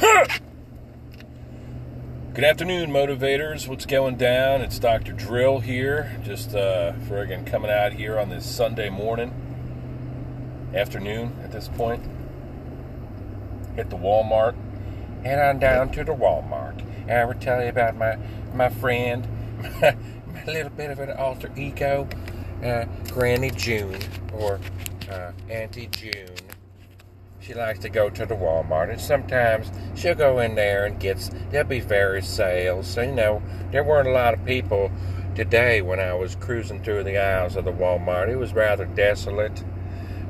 Good afternoon, motivators. What's going down? It's Dr. Drill here. Just uh, friggin' coming out here on this Sunday morning, afternoon at this point. Hit the Walmart. Head on down to the Walmart. And I will tell you about my my friend, my, my little bit of an alter ego, uh, Granny June or uh, Auntie June she likes to go to the Walmart, and sometimes she'll go in there and gets. There'll be various sales. So, you know, there weren't a lot of people today when I was cruising through the aisles of the Walmart. It was rather desolate,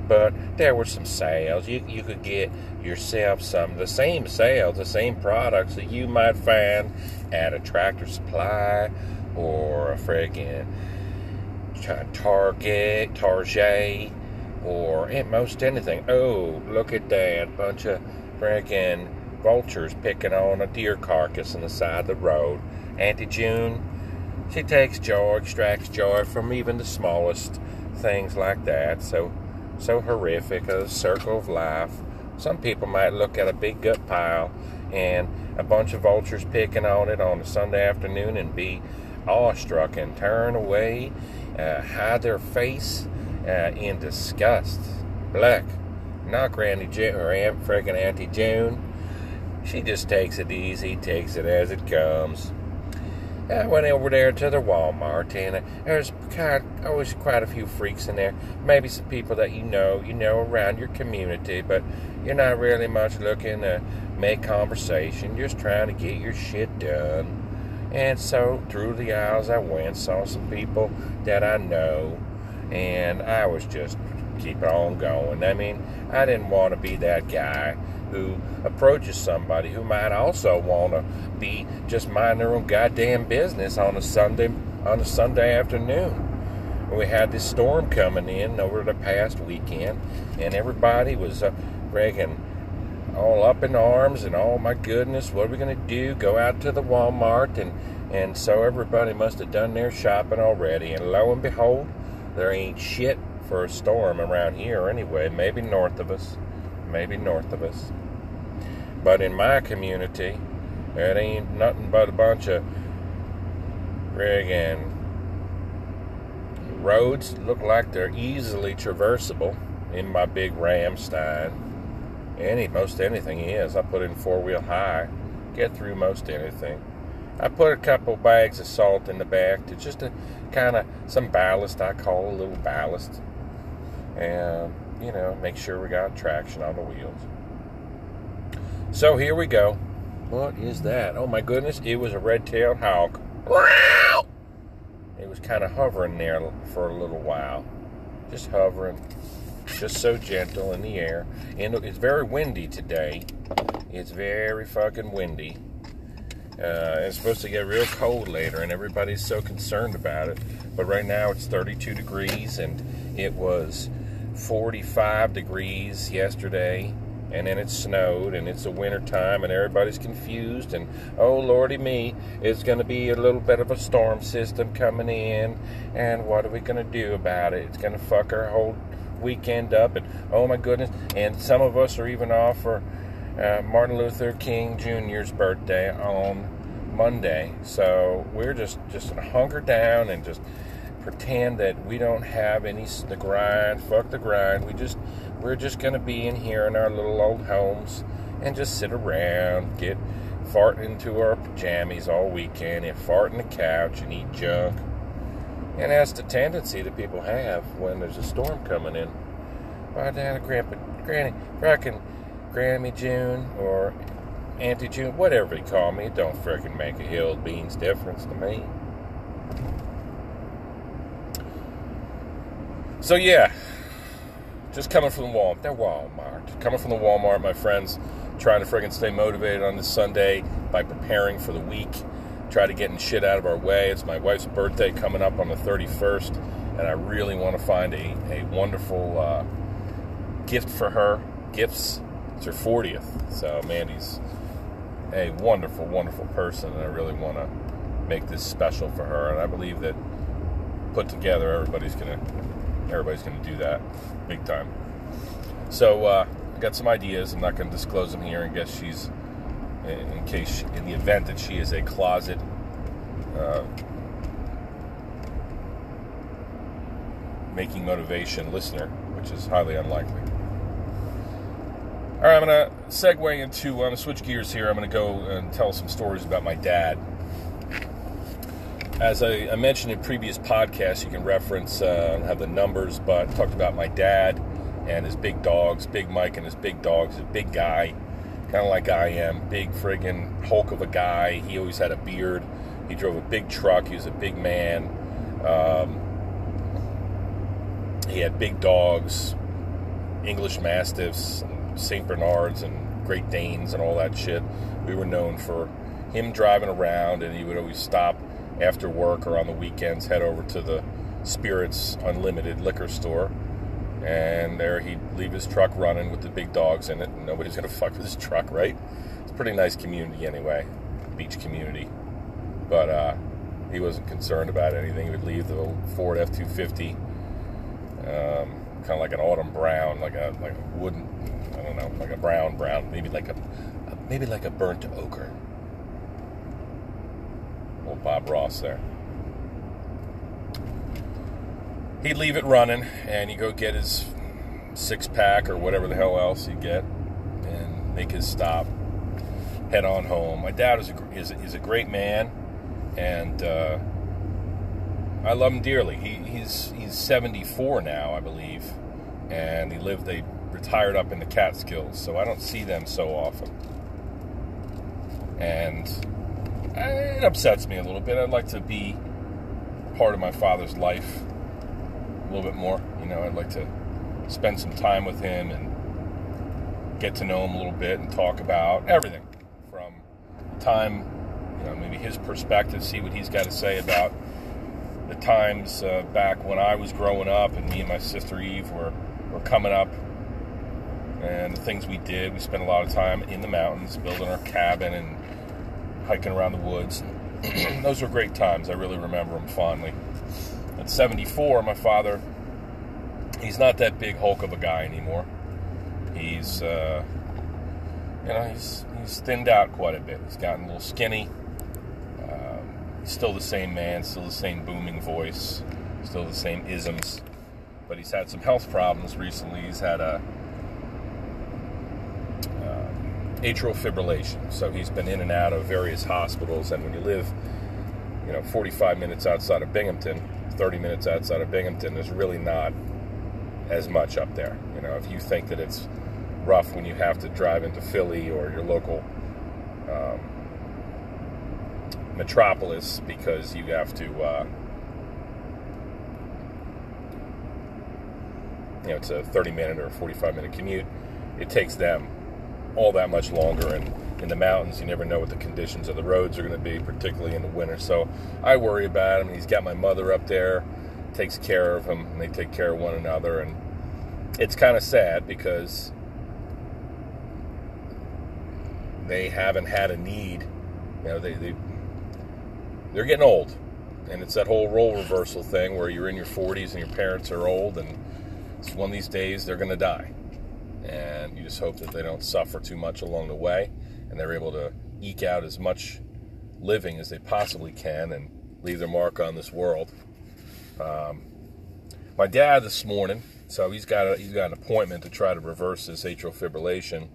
but there were some sales. You you could get yourself some the same sales, the same products that you might find at a Tractor Supply or a friggin' Target, Target or at most anything. Oh, look at that bunch of freaking vultures picking on a deer carcass on the side of the road. Auntie June, she takes joy, extracts joy from even the smallest things like that. So, so horrific, a circle of life. Some people might look at a big gut pile and a bunch of vultures picking on it on a Sunday afternoon and be awestruck and turn away, uh, hide their face, uh, in disgust. Black, not Granny June or Aunt friggin' Auntie June. She just takes it easy, takes it as it comes. I went over there to the Walmart, and there's kind of, always quite a few freaks in there. Maybe some people that you know, you know, around your community, but you're not really much looking to make conversation. You're just trying to get your shit done. And so through the aisles I went, saw some people that I know, and I was just keep on going. I mean, I didn't want to be that guy who approaches somebody who might also want to be just mind their own goddamn business on a Sunday on a Sunday afternoon. We had this storm coming in over the past weekend, and everybody was uh, all up in arms and oh my goodness, what are we going to do? Go out to the Walmart and and so everybody must have done their shopping already. And lo and behold, there ain't shit for a storm around here anyway. Maybe north of us. Maybe north of us. But in my community, it ain't nothing but a bunch of friggin' roads look like they're easily traversable in my big Ramstein. Any most anything is. I put in four wheel high, get through most anything. I put a couple bags of salt in the back to just to kind of some ballast. I call a little ballast, and you know, make sure we got traction on the wheels. So here we go. What is that? Oh my goodness! It was a red-tailed hawk. It was kind of hovering there for a little while, just hovering, just so gentle in the air. And it's very windy today. It's very fucking windy. Uh, it's supposed to get real cold later, and everybody's so concerned about it. But right now it's 32 degrees, and it was 45 degrees yesterday, and then it snowed, and it's a winter time, and everybody's confused. And oh lordy me, it's going to be a little bit of a storm system coming in, and what are we going to do about it? It's going to fuck our whole weekend up, and oh my goodness, and some of us are even off for uh, Martin Luther King Jr.'s birthday on Monday. So we're just just gonna hunker down and just pretend that we don't have any the grind. Fuck the grind. We just we're just gonna be in here in our little old homes and just sit around, get fart into our pajamas all weekend, and fart in the couch and eat junk. And that's the tendency that people have when there's a storm coming in. Why, down, Grandpa, Granny, frickin' Grammy June or Auntie June, whatever you call me, it don't freaking make a hill beans difference to me. So yeah, just coming from the Walmart, they're Walmart. Coming from the Walmart, my friends, trying to friggin' stay motivated on this Sunday by preparing for the week. Try to getting shit out of our way. It's my wife's birthday coming up on the 31st, and I really want to find a, a wonderful uh, gift for her. Gifts it's her 40th. So Mandy's a wonderful, wonderful person, and I really want to make this special for her. And I believe that put together, everybody's gonna everybody's gonna do that big time. So uh, I got some ideas. I'm not gonna disclose them here. I guess she's in case, in the event that she is a closet uh, making motivation listener, which is highly unlikely. All right, I'm going to segue into, I'm going to switch gears here. I'm going to go and tell some stories about my dad. As I, I mentioned in previous podcasts, you can reference, uh, don't have the numbers, but I talked about my dad and his big dogs, Big Mike and his big dogs, a big guy, kind of like I am, big friggin' hulk of a guy. He always had a beard. He drove a big truck. He was a big man. Um, he had big dogs, English Mastiffs, St. Bernards, and Great Danes, and all that shit. We were known for him driving around, and he would always stop after work or on the weekends, head over to the Spirits Unlimited liquor store. And there he'd leave his truck running with the big dogs in it. And nobody's going to fuck with his truck, right? It's a pretty nice community anyway, beach community. But uh, he wasn't concerned about anything. He would leave the Ford F 250, um, kind of like an autumn brown, like a, like a wooden, don't know, like a brown, brown, maybe like a, maybe like a burnt ochre old Bob Ross there. He'd leave it running, and he'd go get his six pack or whatever the hell else he'd get, and make his stop, head on home. My dad is a, is, is a great man, and uh, I love him dearly. He, he's he's 74 now, I believe, and he lived. They retired up in the Catskills, so I don't see them so often. And it upsets me a little bit. I'd like to be part of my father's life a little bit more. You know, I'd like to spend some time with him and get to know him a little bit and talk about everything from time, you know, maybe his perspective, see what he's got to say about the times uh, back when I was growing up and me and my sister Eve were, were coming up and the things we did. We spent a lot of time in the mountains building our cabin and hiking around the woods. Those were great times. I really remember them fondly. At 74, my father, he's not that big hulk of a guy anymore. He's, uh, you know, he's, he's thinned out quite a bit. He's gotten a little skinny. Um, he's still the same man, still the same booming voice, still the same isms. But he's had some health problems recently. He's had a atrial fibrillation. So he's been in and out of various hospitals. And when you live, you know, 45 minutes outside of Binghamton, 30 minutes outside of Binghamton, there's really not as much up there. You know, if you think that it's rough when you have to drive into Philly or your local um, metropolis because you have to, uh, you know, it's a 30 minute or 45 minute commute. It takes them all that much longer. And in the mountains, you never know what the conditions of the roads are going to be, particularly in the winter. So I worry about him. He's got my mother up there, takes care of him, and they take care of one another. And it's kind of sad because they haven't had a need. You know, they, they they're getting old, and it's that whole role reversal thing where you're in your 40s and your parents are old, and it's one of these days they're going to die and you just hope that they don't suffer too much along the way and they're able to eke out as much living as they possibly can and leave their mark on this world. Um, my dad this morning, so he's got a, he's got an appointment to try to reverse this atrial fibrillation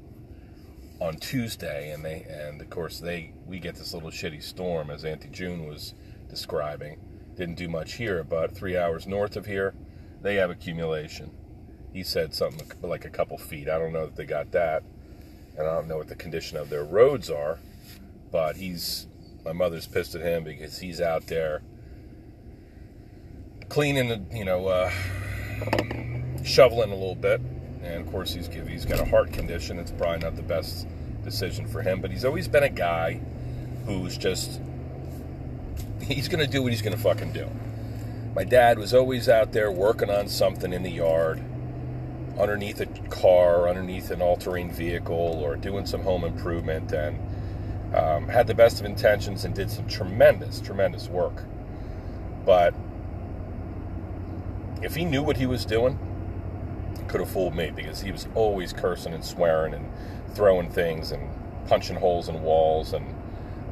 on Tuesday, and they and of course they we get this little shitty storm as Auntie June was describing. Didn't do much here, but three hours north of here, they have accumulation he said something like a couple feet. I don't know that they got that, and I don't know what the condition of their roads are. But he's my mother's pissed at him because he's out there cleaning, the, you know, uh, shoveling a little bit, and of course he's he's got a heart condition. It's probably not the best decision for him, but he's always been a guy who's just he's going to do what he's going to fucking do. My dad was always out there working on something in the yard underneath a car, underneath an all-terrain vehicle, or doing some home improvement, and um, had the best of intentions and did some tremendous, tremendous work. But if he knew what he was doing, he could have fooled me because he was always cursing and swearing and throwing things and punching holes in walls and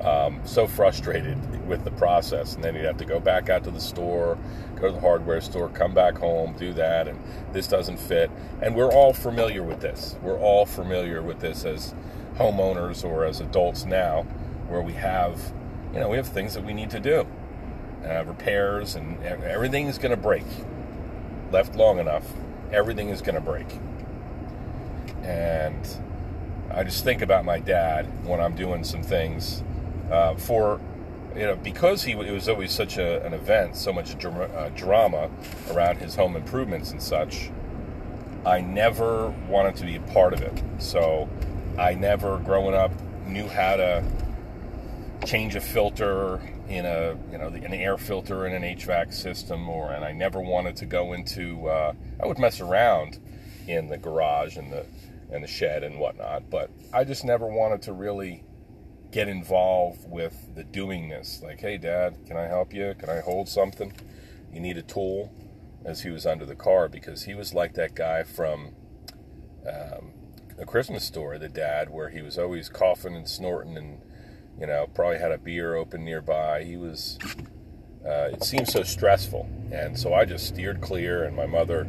um, so frustrated with the process. And then he'd have to go back out to the store, go to the hardware store, come back home, do that, and this doesn't fit. And we're all familiar with this. We're all familiar with this as homeowners or as adults now, where we have, you know, we have things that we need to do, uh, repairs, and everything is going to break. Left long enough, everything is going to break. And I just think about my dad when I'm doing some things uh, for you know because he it was always such a, an event, so much uh, drama around his home improvements and such. I never wanted to be a part of it, so I never, growing up, knew how to change a filter in a you know an air filter in an HVAC system, or and I never wanted to go into. Uh, I would mess around in the garage and the and the shed and whatnot, but I just never wanted to really get involved with the doing this. Like, hey, Dad, can I help you? Can I hold something? You need a tool? As he was under the car, because he was like that guy from um, a Christmas story, the dad, where he was always coughing and snorting and, you know, probably had a beer open nearby. He was, uh, it seemed so stressful. And so I just steered clear, and my mother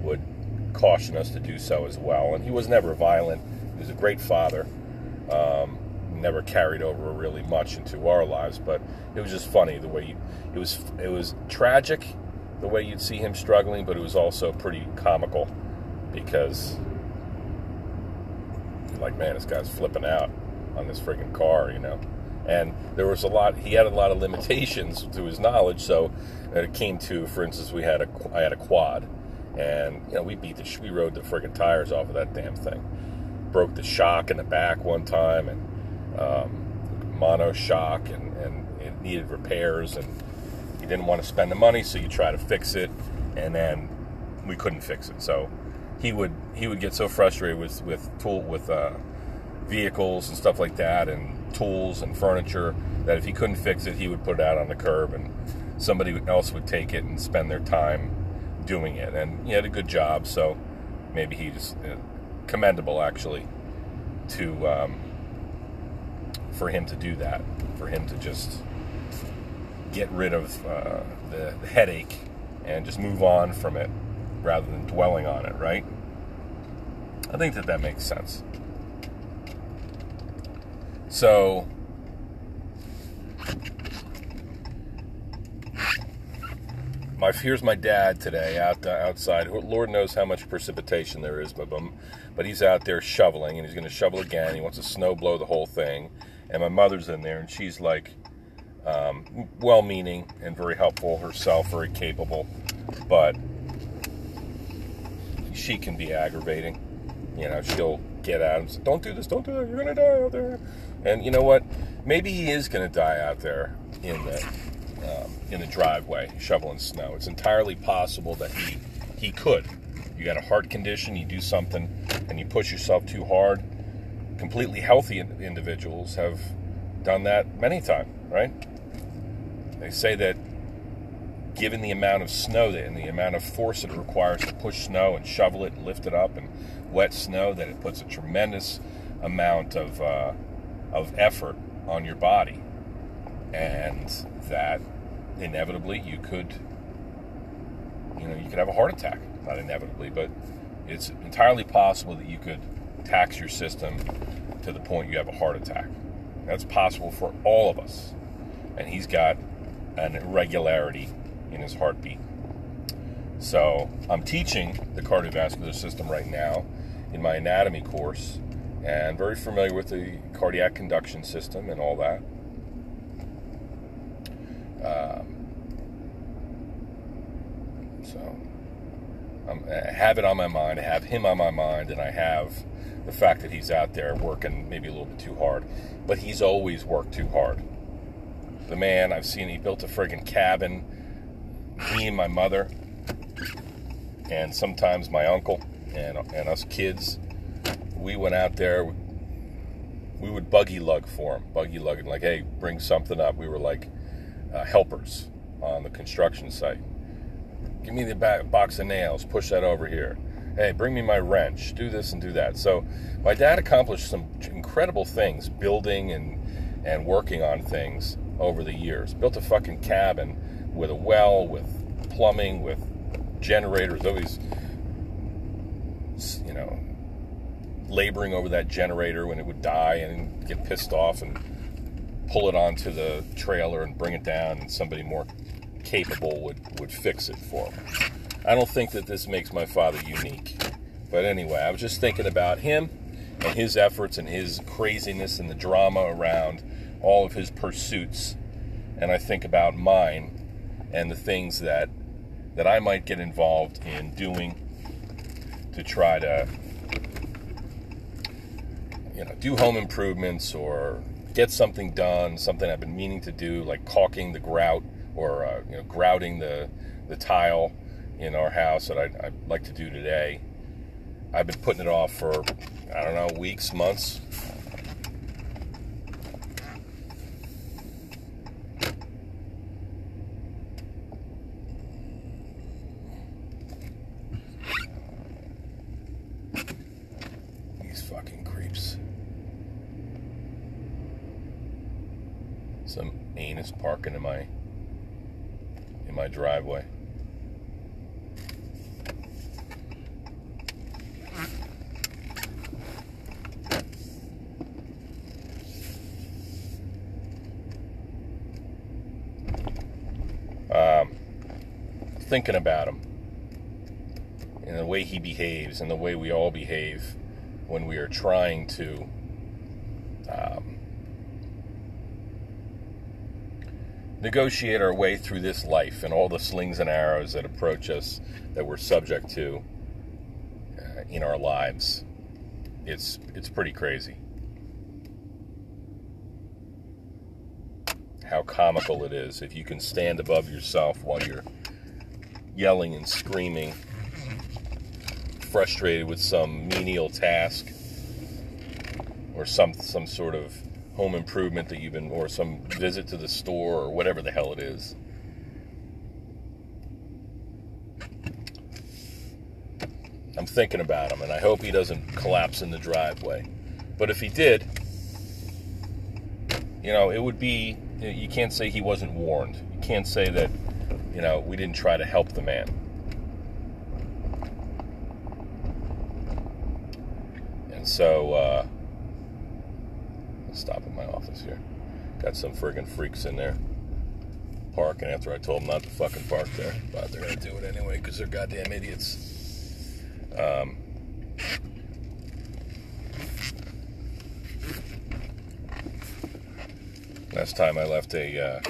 would caution us to do so as well. And he was never violent, he was a great father. Um, never carried over really much into our lives, but it was just funny the way you, it was it was tragic the way you'd see him struggling, but it was also pretty comical because like man, this guy's flipping out on this freaking car, you know. And there was a lot. He had a lot of limitations to his knowledge. So it came to, for instance, we had a I had a quad, and you know we beat the we rode the friggin' tires off of that damn thing. Broke the shock in the back one time, and um, mono shock and, and it needed repairs and you didn't want to spend the money so you try to fix it and then we couldn't fix it. So he would he would get so frustrated with with tool with uh, vehicles and stuff like that and tools and furniture that if he couldn't fix it he would put it out on the curb and somebody else would take it and spend their time doing it. And he had a good job so maybe he just uh, commendable actually to um, for him to do that, for him to just get rid of uh, the, the headache and just move on from it rather than dwelling on it, right? I think that that makes sense. So, my here's my dad today out uh, outside. Lord knows how much precipitation there is, but but he's out there shoveling, and he's going to shovel again. He wants to snow blow the whole thing and my mother's in there, and she's like um, well-meaning and very helpful herself, very capable, but she can be aggravating. You know, she'll get at him, "Don't do this, don't do that. You're gonna die out there." And you know what? Maybe he is gonna die out there in the um, in the driveway shoveling snow. It's entirely possible that he he could. You got a heart condition, you do something, and you push yourself too hard completely healthy individuals have done that many times, right? They say that given the amount of snow that, and the amount of force that it requires to push snow and shovel it and lift it up and wet snow, that it puts a tremendous amount of uh, of effort on your body, and that inevitably you could, you know, you could have a heart attack. Not inevitably, but it's entirely possible that you could tax your system to the point you have a heart attack. That's possible for all of us. And he's got an irregularity in his heartbeat. So I'm teaching the cardiovascular system right now in my anatomy course and very familiar with the cardiac conduction system and all that. Um, so I have it on my mind. I have him on my mind, and I have the fact that he's out there working maybe a little bit too hard. But he's always worked too hard. The man, I've seen, he built a friggin' cabin. Me and my mother, and sometimes my uncle, and, and us kids, we went out there. We would buggy lug for him, buggy lugging, like, hey, bring something up. We were like uh, helpers on the construction site. Give me the box of nails, push that over here hey, bring me my wrench, do this and do that. So my dad accomplished some incredible things, building and and working on things over the years. Built a fucking cabin with a well, with plumbing, with generators. Always, you know, laboring over that generator when it would die and get pissed off and pull it onto the trailer and bring it down, and somebody more capable would would fix it for him. I don't think that this makes my father unique. But anyway, I was just thinking about him and his efforts and his craziness and the drama around all of his pursuits. And I think about mine and the things that that I might get involved in doing to try to you know do home improvements or get something done, something I've been meaning to do, like caulking the grout or uh, you know grouting the the tile in our house that I'd, I'd like to do today. I've been putting it off for I don't know weeks, months. These fucking creeps. Some anus parking in my in my driveway. Um, thinking about him and the way he behaves and the way we all behave when we are trying to um, negotiate our way through this life and all the slings and arrows that approach us that we're subject to uh, in our lives. It's it's pretty crazy. How comical it is if you can stand above yourself while you're yelling and screaming, frustrated with some menial task or some some sort of home improvement that you've been, or some visit to the store, or whatever the hell it is. I'm thinking about him, and I hope he doesn't collapse in the driveway. But if he did, you know, it would be, you can't say he wasn't warned. You can't say that, you know, we didn't try to help the man. And so, uh, stop at my office here. Got some friggin' freaks in there parking after I told them not to fucking park there. But they're gonna do it anyway because they're goddamn idiots. Um, last time I left a. Uh,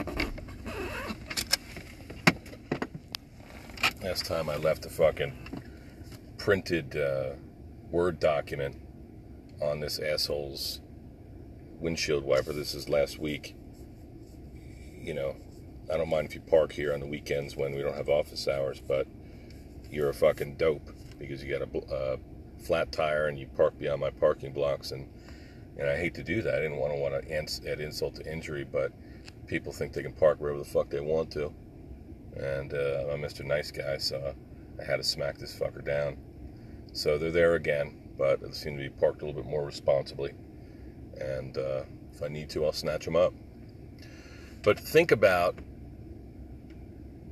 last time I left a fucking printed uh, Word document on this asshole's windshield wiper. This is last week. You know, I don't mind if you park here on the weekends when we don't have office hours, but you're a fucking dope because you got a uh, flat tire and you park beyond my parking blocks and and I hate to do that. I didn't want to want to add insult to injury, but people think they can park wherever the fuck they want to, and uh, I'm Mr. Nice Guy, so I had to smack this fucker down. So they're there again, but they seem to be parked a little bit more responsibly and uh, if I need to, I'll snatch them up. But think about,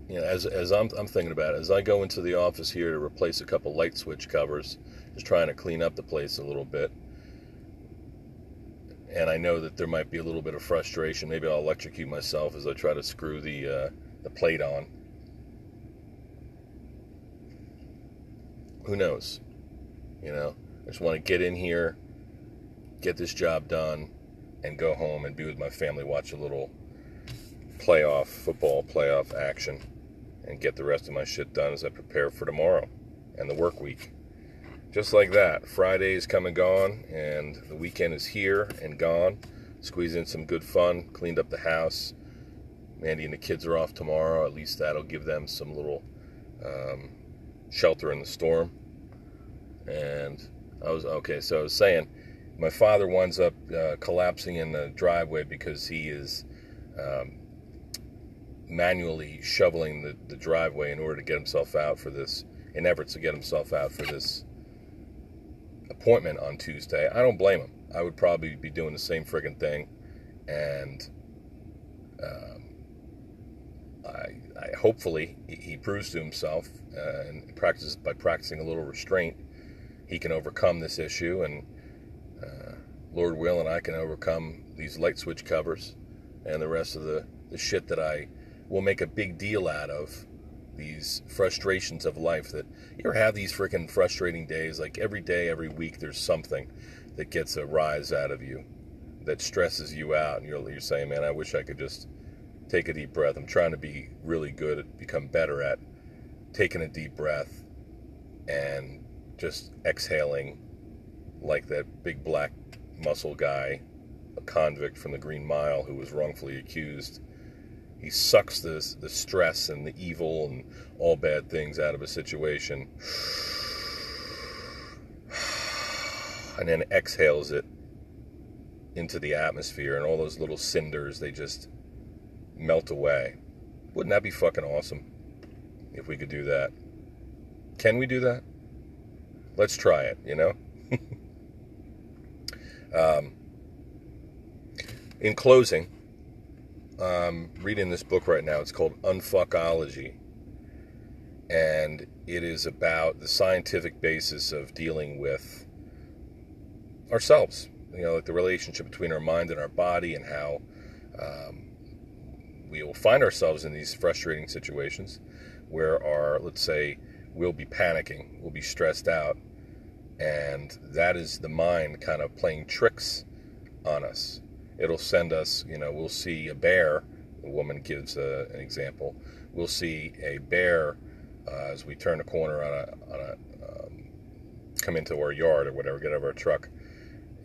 you know, as, as I'm, I'm thinking about it, as I go into the office here to replace a couple light switch covers, just trying to clean up the place a little bit. And I know that there might be a little bit of frustration. Maybe I'll electrocute myself as I try to screw the uh, the plate on. Who knows? You know, I just want to get in here, get this job done, and go home and be with my family, watch a little playoff football playoff action, and get the rest of my shit done as I prepare for tomorrow and the work week. Just like that, Friday's come and gone, and the weekend is here and gone. Squeeze in some good fun, cleaned up the house. Mandy and the kids are off tomorrow. At least that'll give them some little um, shelter in the storm. And I was okay. So I was saying, my father winds up uh, collapsing in the driveway because he is um, manually shoveling the, the driveway in order to get himself out for this, in efforts to get himself out for this appointment on Tuesday. I don't blame him. I would probably be doing the same friggin' thing, and um, I, I hopefully he, he proves to himself uh, and practices by practicing a little restraint, he can overcome this issue, and uh, Lord will, and I can overcome these light switch covers and the rest of the, the shit that I will make a big deal out of. These frustrations of life that you ever have these freaking frustrating days, like every day, every week, there's something that gets a rise out of you that stresses you out, and you're, you're saying, Man, I wish I could just take a deep breath. I'm trying to be really good at become better at taking a deep breath and just exhaling like that big black muscle guy, a convict from the Green Mile who was wrongfully accused. He sucks the, the stress and the evil and all bad things out of a situation and then exhales it into the atmosphere and all those little cinders, they just melt away. Wouldn't that be fucking awesome if we could do that? Can we do that? Let's try it, you know? um, in closing, I'm reading this book right now. It's called Unfuckology. And it is about the scientific basis of dealing with ourselves. You know, like the relationship between our mind and our body, and how um, we will find ourselves in these frustrating situations where our, let's say, we'll be panicking, we'll be stressed out, and that is the mind kind of playing tricks on us. It'll send us, you know, we'll see a bear. A woman gives a, an example. We'll see a bear uh, as we turn a corner on a, on a um, come into our yard or whatever, get out of our truck,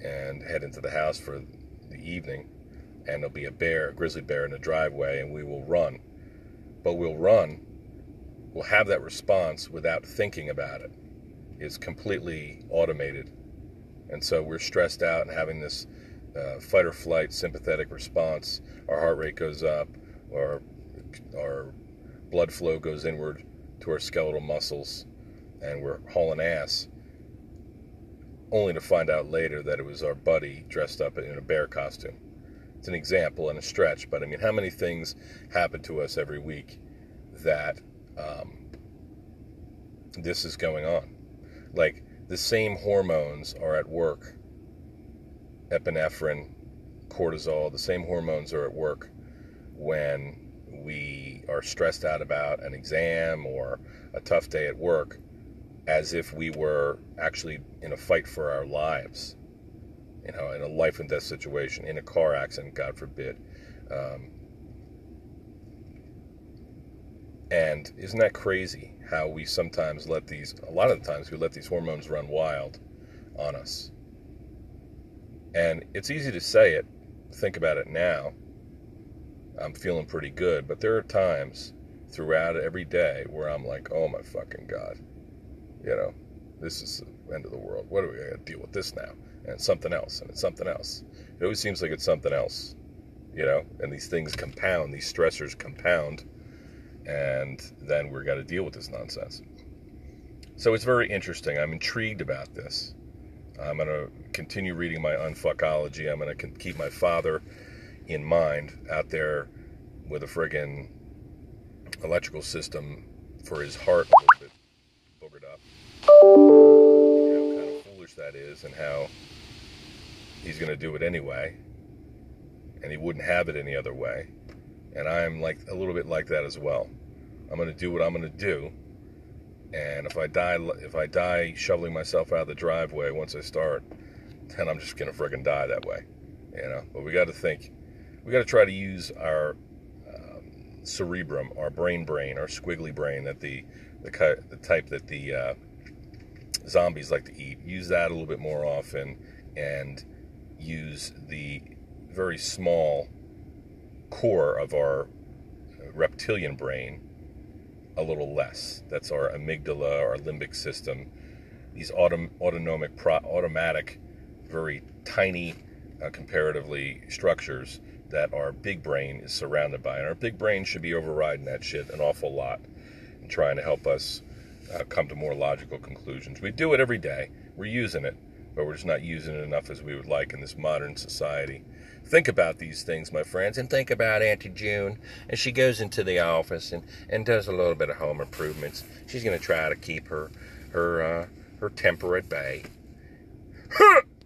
and head into the house for the evening and there'll be a bear, a grizzly bear in the driveway, and we will run. But we'll run, we'll have that response without thinking about it. It's completely automated. And so we're stressed out and having this uh, fight or flight sympathetic response. Our heart rate goes up, our, our blood flow goes inward to our skeletal muscles, and we're hauling ass. Only to find out later that it was our buddy dressed up in a bear costume. It's an example and a stretch, but I mean, how many things happen to us every week that um, this is going on? Like the same hormones are at work epinephrine, cortisol, the same hormones are at work when we are stressed out about an exam or a tough day at work as if we were actually in a fight for our lives you know, in a life and death situation, in a car accident, God forbid. Um, and isn't that crazy how we sometimes let these, a lot of the times we let these hormones run wild on us? And it's easy to say it, think about it now. I'm feeling pretty good, but there are times throughout every day where I'm like, oh my fucking God, you know, this is the end of the world. What are we going to deal with this now? And something else, and it's something else. It always seems like it's something else, you know. And these things compound; these stressors compound, and then we're got to deal with this nonsense. So it's very interesting. I'm intrigued about this. I'm going to continue reading my unfuckology. I'm going to keep my father in mind out there with a friggin' electrical system for his heart foolish that is, and how he's going to do it anyway, and he wouldn't have it any other way. And I'm like a little bit like that as well. I'm going to do what I'm going to do, and if I die, if I die shoveling myself out of the driveway once I start, then I'm just going to friggin' die that way, you know. But we got to think, we got to try to use our um, cerebrum, our brain, brain, our squiggly brain that the the, the type that the uh, zombies like to eat. Use that a little bit more often, and use the very small core of our reptilian brain a little less. That's our amygdala, our limbic system. These autom- autonomic, pro- automatic, very tiny, uh, comparatively, structures that our big brain is surrounded by. And our big brain should be overriding that shit an awful lot and trying to help us uh, come to more logical conclusions. We do it every day. We're using it but we're just not using it enough as we would like in this modern society. Think about these things, my friends, and think about Auntie June. And she goes into the office and, and does a little bit of home improvements. She's going to try to keep her her uh, her temper at bay.